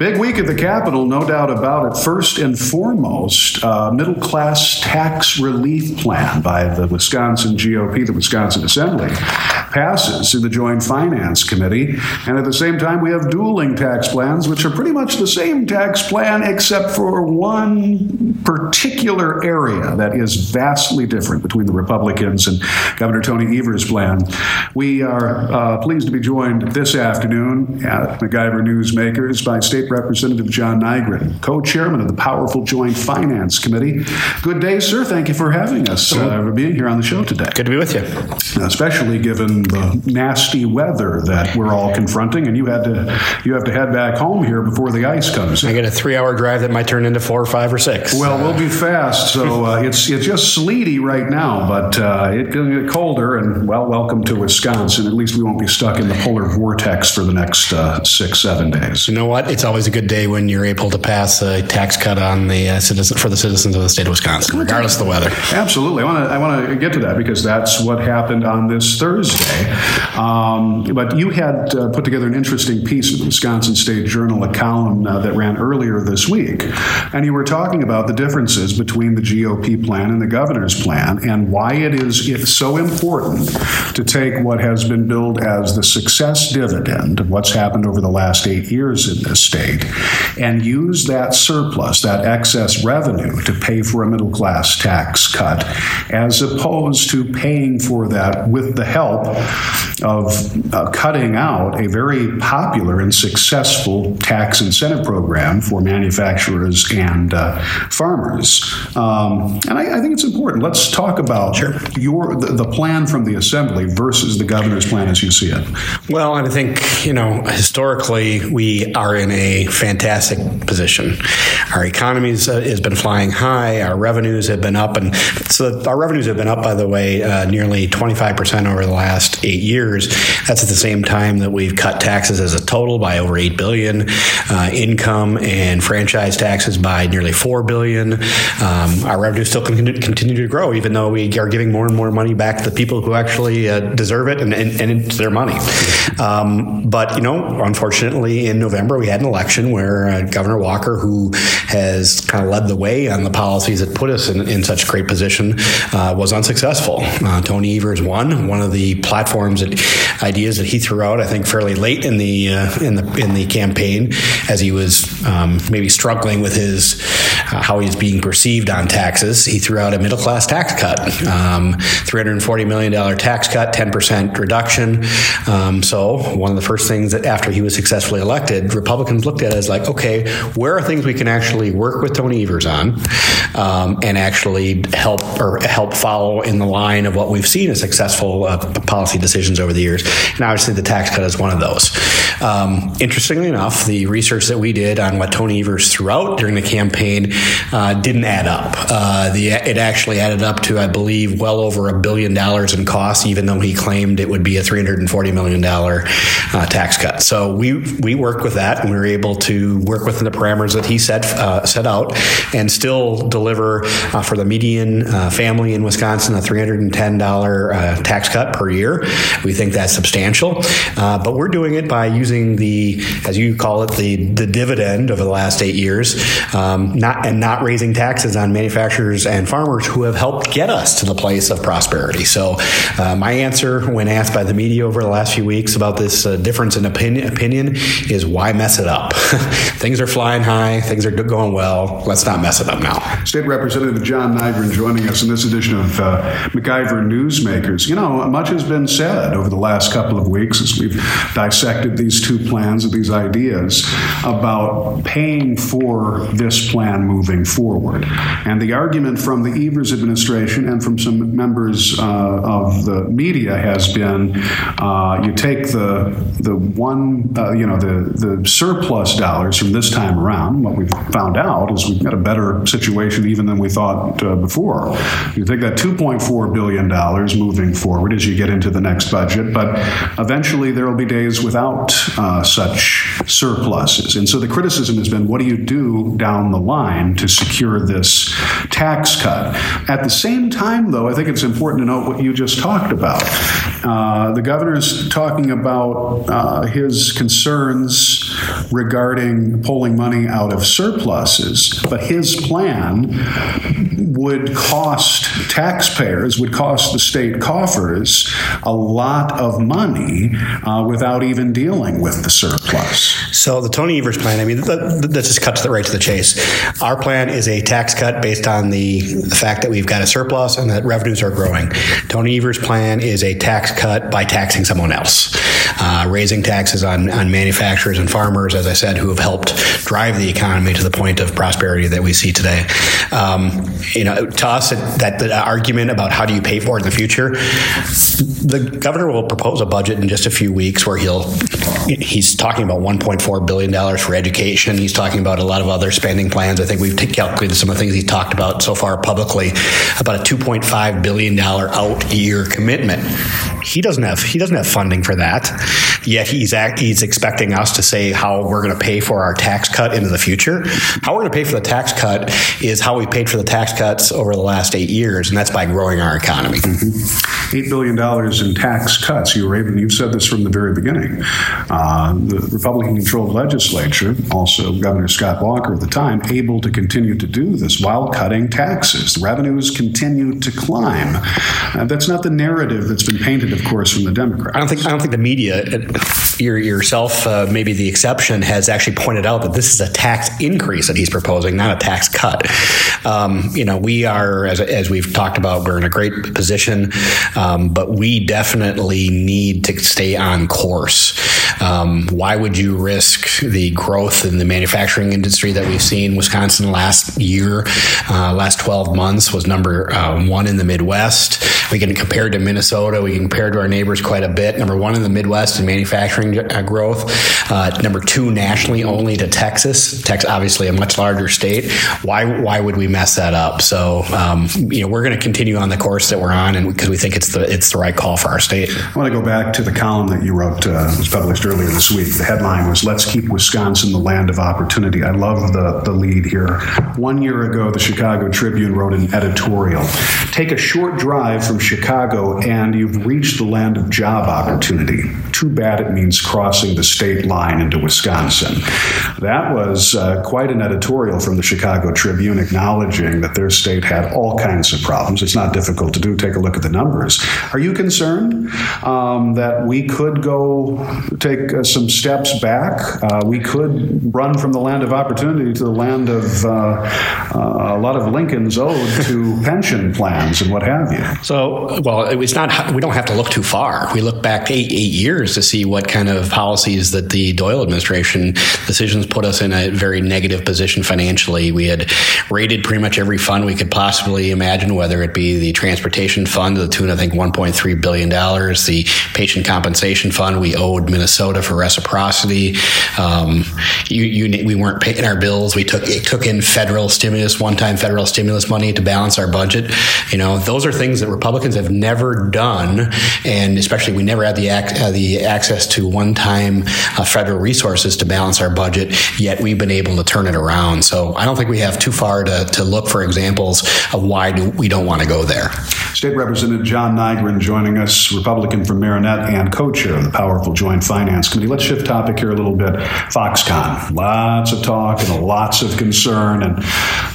Big week at the Capitol, no doubt about it. First and foremost, uh, middle class tax relief plan by the Wisconsin GOP, the Wisconsin Assembly, passes through the Joint Finance Committee. And at the same time, we have dueling tax plans, which are pretty much the same tax plan, except for one particular area that is vastly different between the Republicans and Governor Tony Evers' plan. We are uh, pleased to be joined this afternoon at MacIver Newsmakers by State Representative John Nygren, co chairman of the powerful Joint Finance Committee. Good day, sir. Thank you for having us, uh, for being here on the show today. Good to be with you. Especially given the nasty weather that we're all confronting, and you had to you have to head back home here before the ice comes. I get a three-hour drive that might turn into four or five or six. Well, we'll be fast. So uh, it's it's just sleety right now, but uh, it's going to get colder. And well, welcome to Wisconsin. At least we won't be stuck in the polar vortex for the next uh, six seven days. You know what? It's always a good day when you're able to pass a tax cut on the uh, citizen for the citizens of the state of Wisconsin, regardless of the weather. Absolutely. I want to I want to get to that because that's what happened on this Thursday. Um, but you had uh, put together an interesting piece in the Wisconsin State Journal, a column uh, that ran earlier this week, and you were talking about the differences between the GOP plan and the governor's plan, and why it is it's so important to take what has been billed as the success dividend of what's happened over the last eight years in this state, and use that surplus, that excess revenue, to pay for a middle class tax cut, as opposed to paying for that with the help of uh, cutting out a very popular and successful tax incentive program for manufacturers and uh, farmers. Um, and I, I, think it's important. Let's talk about sure. your the, the, plan from the assembly versus the governor's plan as you see it. Well, I think you know historically we are in a fantastic position. Our economy uh, has been flying high. Our revenues have been up, and so our revenues have been up, by the way, uh, nearly 25 percent over the last eight years. That's at the same time that we've cut taxes as a total by over eight billion, uh, income and franchise taxes by nearly four billion. Um, our revenue still continue to grow, even though we are giving more and more money back to the people who actually uh, deserve it, and, and, and, it's their money. Um, but you know, unfortunately, in November we had an election where uh, Governor Walker, who has kind of led the way on the policies that put us in, in such great position, uh, was unsuccessful. Uh, Tony Evers won. One of the platforms that ideas that he threw out, I think, fairly late in the uh, in the in the campaign, as he was um, maybe struggling with his uh, how he's being perceived on taxes. He threw out a middle class tax cut, um, three hundred and forty million dollar tax cut, ten percent reduction. Um, so one of the first things that after he was successfully elected, Republicans looked at it as like, okay, where are things we can actually work with Tony Evers on, um, and actually help or help follow in the line of what we've seen as successful uh, policy decisions over the years. And obviously, the tax cut is one of those. Um, interestingly enough, the research that we did on what Tony Evers threw out during the campaign uh, didn't add up. Uh, the, it actually added up to, I believe, well over a billion dollars in costs, even though he claimed it would be a $340 million uh, tax cut. So we, we worked with that and we were able to work within the parameters that he set, uh, set out and still deliver uh, for the median uh, family in Wisconsin a $310 tax cut per year. We think that's substantial, but we're doing it by using the, as you call it, the, the dividend over the last eight years, um, not and not raising taxes on manufacturers and farmers who have helped get us to the place of prosperity. So, uh, my answer when asked by the media over the last few weeks about this uh, difference in opinion, opinion is why mess it up? things are flying high, things are going well. Let's not mess it up now. State Representative John Nygren joining us in this edition of uh, Newsmakers. You know, much has been said over the last couple of weeks as we've dissected these two plans and these ideas about paying for this plan moving forward. And the argument from the Evers administration and from some members uh, of the media has been uh, you take the the one uh, you know the the surplus dollars from this time around. What we've found out is we've got a better situation even than we thought uh, before. You take that 2.4 billion dollars moving forward as you get into the next budget, but eventually there will be days without uh, such surpluses. And so the criticism has been, what do you do down the line to secure this tax cut? At the same time, though, I think it's important to note what you just talked about. Uh, the governor's talking about uh, his concerns regarding pulling money out of surpluses, but his plan would cost taxpayers, would cost the state coffers a lot of money uh, without even dealing with the surplus. So the Tony Evers plan, I mean, let's just cut to the right to the chase. Our plan is a tax cut based on the, the fact that we've got a surplus and that revenues are growing. Tony Evers' plan is a tax cut by taxing someone else, uh, raising taxes on, on manufacturers and farmers, as I said, who have helped drive the economy to the point of prosperity that we see today. Um, you know, to us, that argument about how do you pay for it in the future, the governor will propose a budget in just a few weeks where he'll he's talking about 1.4 billion dollars for education. He's talking about a lot of other spending plans. I think we've calculated some of the things he's talked about so far publicly about a 2.5 billion dollar out year commitment. He doesn't have he doesn't have funding for that. Yet he's act, he's expecting us to say how we're going to pay for our tax cut into the future. How we're going to pay for the tax cut is how we paid for the tax cuts over the last eight years, and that's by growing our economy. Mm-hmm. Eight billion dollars in tax cuts. You, Raven, you've said this from the very beginning. Uh, the Republican-controlled legislature, also Governor Scott Walker at the time, able to continue to do this while cutting taxes. The revenues continue to climb. Uh, that's not the narrative that's been painted, of course, from the Democrats. I don't think I don't think the media, yourself, uh, maybe the exception, has actually pointed out that this is a tax increase that he's proposing, not a tax cut. Um, you know, we are, as, as we've talked about, we're in a great position, um, but we definitely need to stay on course. Um, why would you risk the growth in the manufacturing industry that we've seen? Wisconsin last year, uh, last 12 months was number uh, one in the Midwest. We can compare to Minnesota. We can compare to our neighbors quite a bit. Number one in the Midwest in manufacturing uh, growth. Uh, number two nationally only to Texas. Texas, obviously a much larger state. Why why would we mess that up? So um, you know we're going to continue on the course that we're on, and because we think it's the it's the right call for our state. I want to go back to the column that you wrote. Uh, was published earlier this week. The headline was "Let's Keep Wisconsin the Land of Opportunity." I love the the lead here. One year ago, the Chicago Tribune wrote an editorial. Take a short drive from Chicago, and you've reached the land of job opportunity. Too bad it means crossing the state line into Wisconsin. That was uh, quite an editorial from the Chicago Tribune acknowledging that their state had all kinds of problems. It's not difficult to do. Take a look at the numbers. Are you concerned um, that we could go take uh, some steps back? Uh, we could run from the land of opportunity to the land of uh, uh, a lot of Lincoln's owed to pension plans and what have you. So, well, it's not. We don't have to look too far. We look back eight eight years to see what kind of policies that the Doyle administration decisions put us in a very negative position financially. We had raided pretty much every fund we could possibly imagine, whether it be the transportation fund to the tune, I think, $1.3 billion, the patient compensation fund we owed Minnesota for reciprocity. Um, you, you, we weren't paying our bills. We took, took in federal stimulus, one time federal stimulus money to balance our budget. You know, those are things that Republicans have never done. And especially, we never had the, ac- uh, the access to one time uh, federal resources to balance our budget, yet we've been able to turn it around. So I don't think we have too far to, to look for examples of why do, we don't want to go there. State Representative John Nygren joining us, Republican from Marinette and co chair of the powerful Joint Finance Committee. Let's shift topic here a little bit. Foxconn. Lots of talk and lots of concern and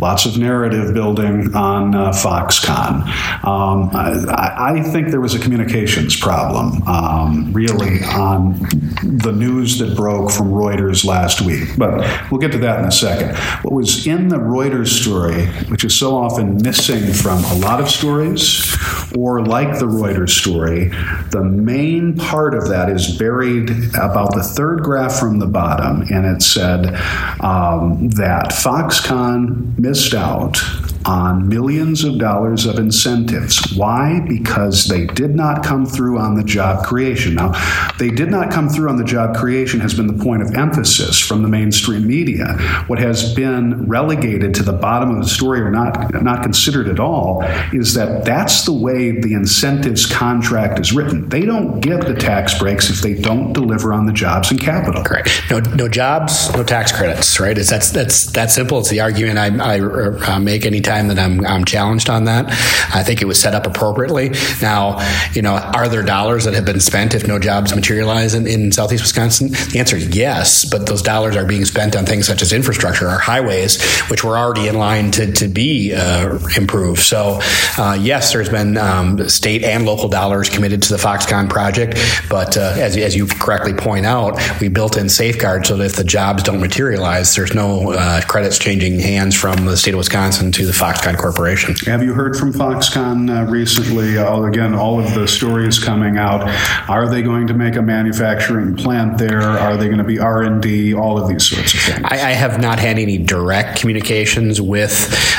lots of narrative building on uh, Foxconn. Um, I, I, think there was a communications problem, um, really, on the news that broke from Reuters last week. But we'll get to that in a second. What was in the Reuters story, which is so often missing from a lot of stories, or like the Reuters story, the main part of that is buried about the third graph from the bottom, and it said um, that Foxconn missed out on millions of dollars of incentives. Why? Because they did not come through on the job creation. Now, they did not come through on the job creation has been the point of emphasis from the mainstream media. What has been relegated to the bottom of the story or not not considered at all is that that's the way the incentives contract is written. They don't get the tax breaks if they don't deliver on the jobs and capital. Correct. No, no jobs, no tax credits. Right? It's that's that's that simple. It's the argument I, I uh, make anytime anytime that I'm, I'm challenged on that. I think it was set up appropriately. Now, you know, are there dollars that have been spent if no jobs materialize in, in Southeast Wisconsin? The answer is yes, but those dollars are being spent on things such as infrastructure, our highways, which were already in line to, to be uh, improved. So, uh, yes, there's been um, state and local dollars committed to the Foxconn project, but uh, as, as you correctly point out, we built in safeguards so that if the jobs don't materialize, there's no uh, credits changing hands from the state of Wisconsin to the Foxconn Corporation. Have you heard from Foxconn uh, recently? Uh, again, all of the stories coming out. Are they going to make a manufacturing plant there? Are they going to be R and D? All of these sorts of things. I, I have not had any direct communications with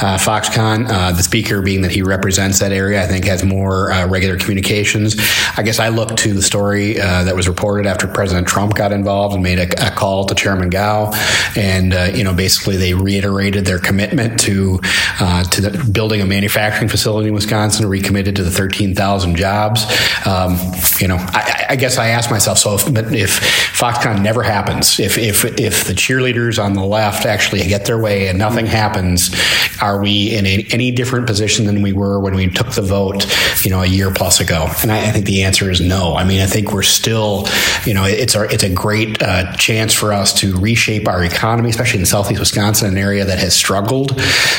uh, Foxconn. Uh, the speaker, being that he represents that area, I think has more uh, regular communications. I guess I look to the story uh, that was reported after President Trump got involved and made a, a call to Chairman Gou, and uh, you know basically they reiterated their commitment to uh, to the, building a manufacturing facility in Wisconsin, recommitted to the 13,000 jobs. Um, you know, I, I, guess I ask myself, so if, if Foxconn never happens, if if if the cheerleaders on the left actually get their way and nothing happens, are we in a, any different position than we were when we took the vote, you know, a year plus ago? And I, I think the answer is no. I mean, I think we're still, you know, it's our it's a great uh, chance for us to reshape our economy, especially in Southeast Wisconsin, an area that has struggled.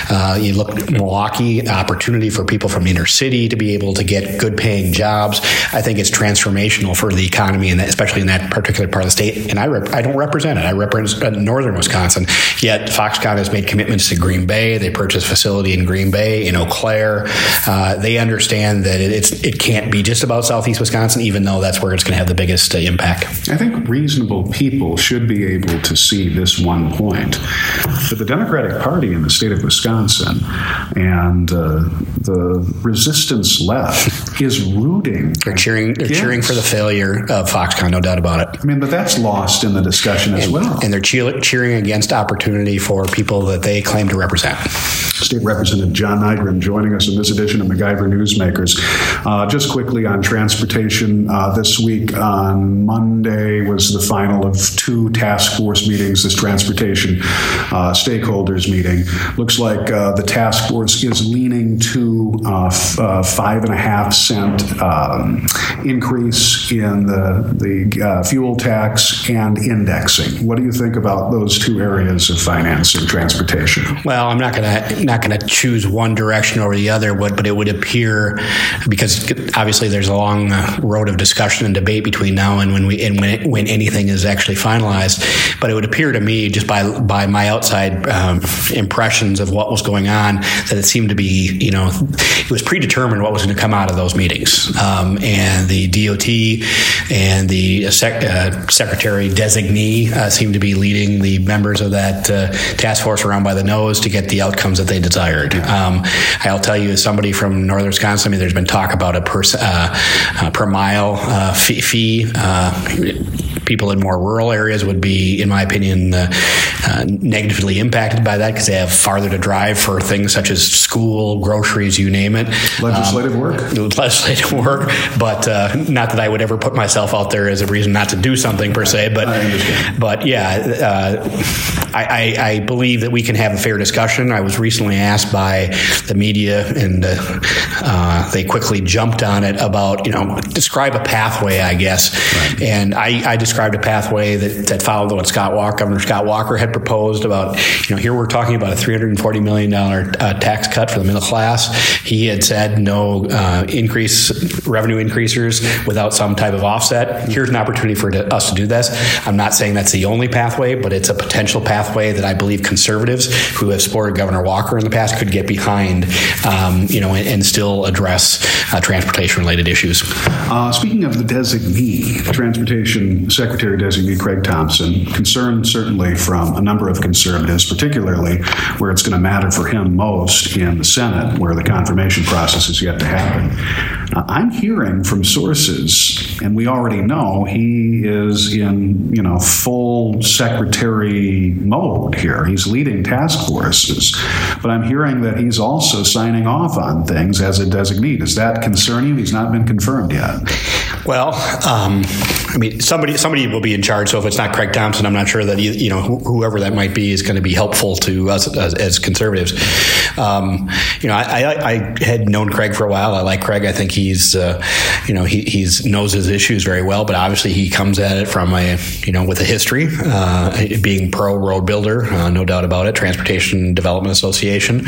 Uh, you look at Milwaukee, opportunity for people from inner city to be able to get good paying jobs. I think it's transformational for the economy, and especially in that particular part of the state. And I rep- I don't represent it. I represent northern Wisconsin. Yet Foxconn has made commitments to Green Bay. They purchased facility in Green Bay, in Eau Claire. Uh, they understand that it, it's it can't be just about Southeast Wisconsin, even though that's where it's going to have the biggest uh, impact. I think reasonable people should be able to see this one point that the Democratic Party in the state of Wisconsin and uh, the resistance left is rooting. They're cheering. They're yes. cheering for the failure of Foxconn, no doubt about it. I mean, but that's lost in the discussion as and, well. And they're cheering against opportunity for people that they claim to represent. State Representative John Nygren joining us in this edition of MacIver Newsmakers. Uh, just quickly on transportation, uh, this week on Monday was the final of two task force meetings, this transportation uh, stakeholders meeting. Looks like uh, the task force is leaning to uh, f- uh, five and a half cent um, increase in the, the fuel tax and indexing. What do you think about those two areas of financing transportation? Well, I'm not going to not going to choose one direction over the other, but, but it would appear because obviously there's a long road of discussion and debate between now and when we and when, when anything is actually finalized. But it would appear to me, just by by my outside um, impressions of what was going on, that it seemed to be you know it was predetermined what was going to come out of those meetings, um, and the DOT and the sec, uh, secretary designee uh, seemed to be leading the members of that uh, task force around by the nose to get the outcomes that they desired. Um, I'll tell you, as somebody from northern Wisconsin, I mean, there's been talk about a per, uh, uh, per mile uh, fee. fee people in more rural areas would be, in my opinion, uh, uh, negatively impacted by that because they have farther to drive for things such as school, groceries, you name it. Legislative um, work. Legislative work, but uh, not that I would ever put myself out there as a reason not to do something per se. But but yeah, uh, I, I, I, believe that we can have a fair discussion. I was recently asked by the media, and uh, uh, they quickly jumped on it about you know describe a pathway, I guess, right. and I, I described described a pathway that, that followed what Scott Walker, Governor Scott Walker had proposed about, you know, here we're talking about a $340 million uh, tax cut for the middle class. He had said no uh, increase, revenue increasers without some type of offset. Here's an opportunity for us to do this. I'm not saying that's the only pathway, but it's a potential pathway that I believe conservatives who have supported Governor Walker in the past could get behind, um, you know, and, and, still address uh, transportation related issues. Uh, speaking of the designee, transportation secretary, Secretary designee Craig Thompson, concerned certainly from a number of conservatives, particularly where it's going to matter for him most in the Senate, where the confirmation process is yet to happen. Uh, I'm hearing from sources, and we already know he is in you know full secretary mode here. He's leading task forces, but I'm hearing that he's also signing off on things as a designee. Does that concern you? He's not been confirmed yet. Well, um, I mean, somebody somebody will be in charge. So if it's not Craig Thompson, I'm not sure that you, you know whoever that might be is going to be helpful to us as, as conservatives. Um, you know, I, I, I, had known Craig for a while. I like Craig. I think he's, uh, you know, he he's knows his issues very well. But obviously, he comes at it from a, you know, with a history, uh, being pro road builder, uh, no doubt about it. Transportation Development Association.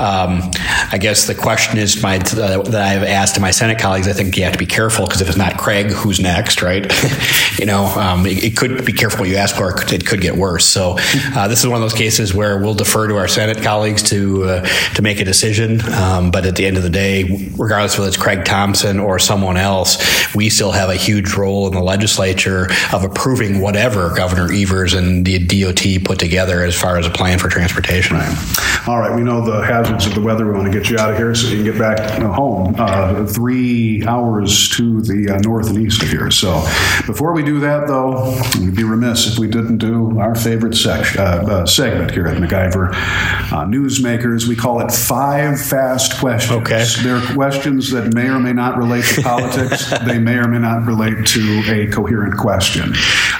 Um, I guess the question is my uh, that I've asked to my Senate colleagues. I think you have to be careful because if it's not Craig, who's next, right? you know, um, it, it, could be careful what you ask for. It could get worse. So uh, this is one of those cases where we'll defer to our Senate colleagues to uh, to make a decision. Um, but at the end of the day, regardless whether it's Craig Thompson or someone else, we still have a huge role in the legislature of approving whatever Governor Evers and the DOT put together as far as a plan for transportation. Right. All right. We know the hazards of the weather. We want to get you out of here so you can get back home. Uh, three hours to the uh, north and east of here. So before we do that, though, we'd be remiss if we didn't do our favorite section, uh, uh, segment here at MacIver uh, Newsmakers. We call it Five Fast Questions. Okay. They're questions that may or may not relate to politics. they may or may not relate to a coherent question.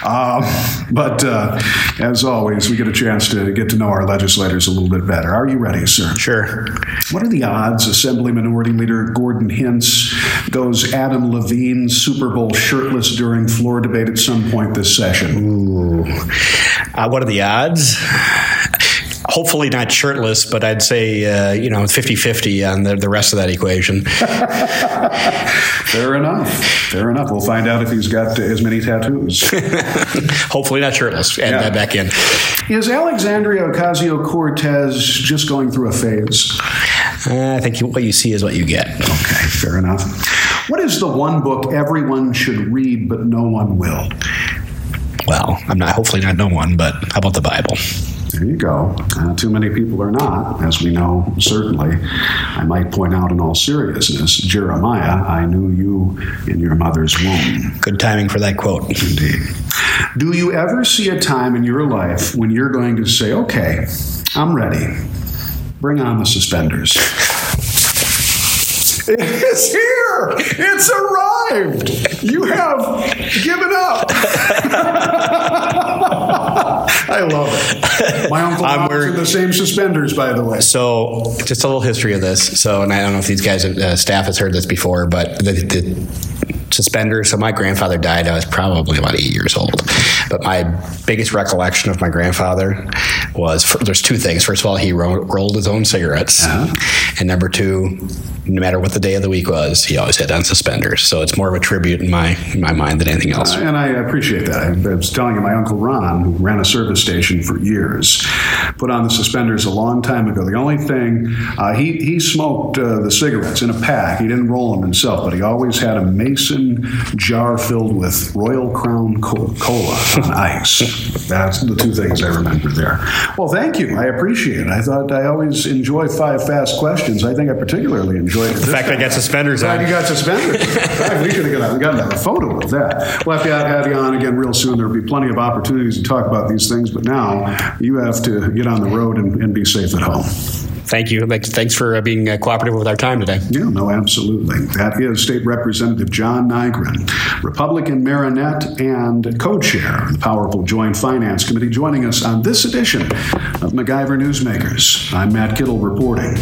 Um, but uh, as always, we get a chance to get to know our legislators a little bit better. Are you ready, sir? Sure. What are the odds Assembly Minority Leader Gordon Hintz goes Adam Levine Super Bowl shirtless during floor debate at some point this session? Ooh. Uh, what are the odds? Hopefully not shirtless, but I'd say, uh, you know, 50 50 on the, the rest of that equation. Fair enough. Fair enough. We'll find out if he's got as many tattoos. hopefully not shirtless. Add yeah. that back in. Is Alexandria Ocasio Cortez just going through a phase? Uh, I think what you see is what you get. Okay, fair enough. What is the one book everyone should read but no one will? Well, I'm not, hopefully not no one, but how about the Bible? There you go. Uh, too many people are not, as we know, certainly. I might point out in all seriousness Jeremiah, I knew you in your mother's womb. Good timing for that quote. Indeed. Do you ever see a time in your life when you're going to say, okay, I'm ready? Bring on the suspenders. It is here. It's arrived. You have given up. I love it. My uncle I'm wearing the same suspenders, by the way. So, just a little history of this. So, and I don't know if these guys, uh, staff, has heard this before, but the, the suspenders. So my grandfather died. I was probably about eight years old. But my biggest recollection of my grandfather was for, there's two things. First of all, he ro- rolled his own cigarettes, uh-huh. and number two, no matter what the day of the week was, he always had on suspenders. So it's more of a tribute in my in my mind than anything else. Uh, and I appreciate that. I, was telling you, my uncle Ron, who ran a service station for years, put on the suspenders a long time ago. The only thing uh, he he smoked uh, the cigarettes in a pack. He didn't roll them himself, but he always had a Mason jar filled with Royal Crown Cola on ice. That's the two things I remember there. Well, thank you. I appreciate it. I thought I always enjoy five fast questions. I think I particularly enjoyed it. The fact I got suspenders on. you got suspenders. we could have gotten a photo of that. We'll have to have you on again real soon. There'll be plenty of opportunities to talk about these things, but now you have to get on the road and, and be safe at home thank you. Thanks for uh, being uh, cooperative with our time today. Yeah, no, absolutely. That is State Representative John Nygren, Republican Marinette and co-chair of the powerful Joint Finance Committee, joining us on this edition of MacIver Newsmakers. I'm Matt Kittle reporting.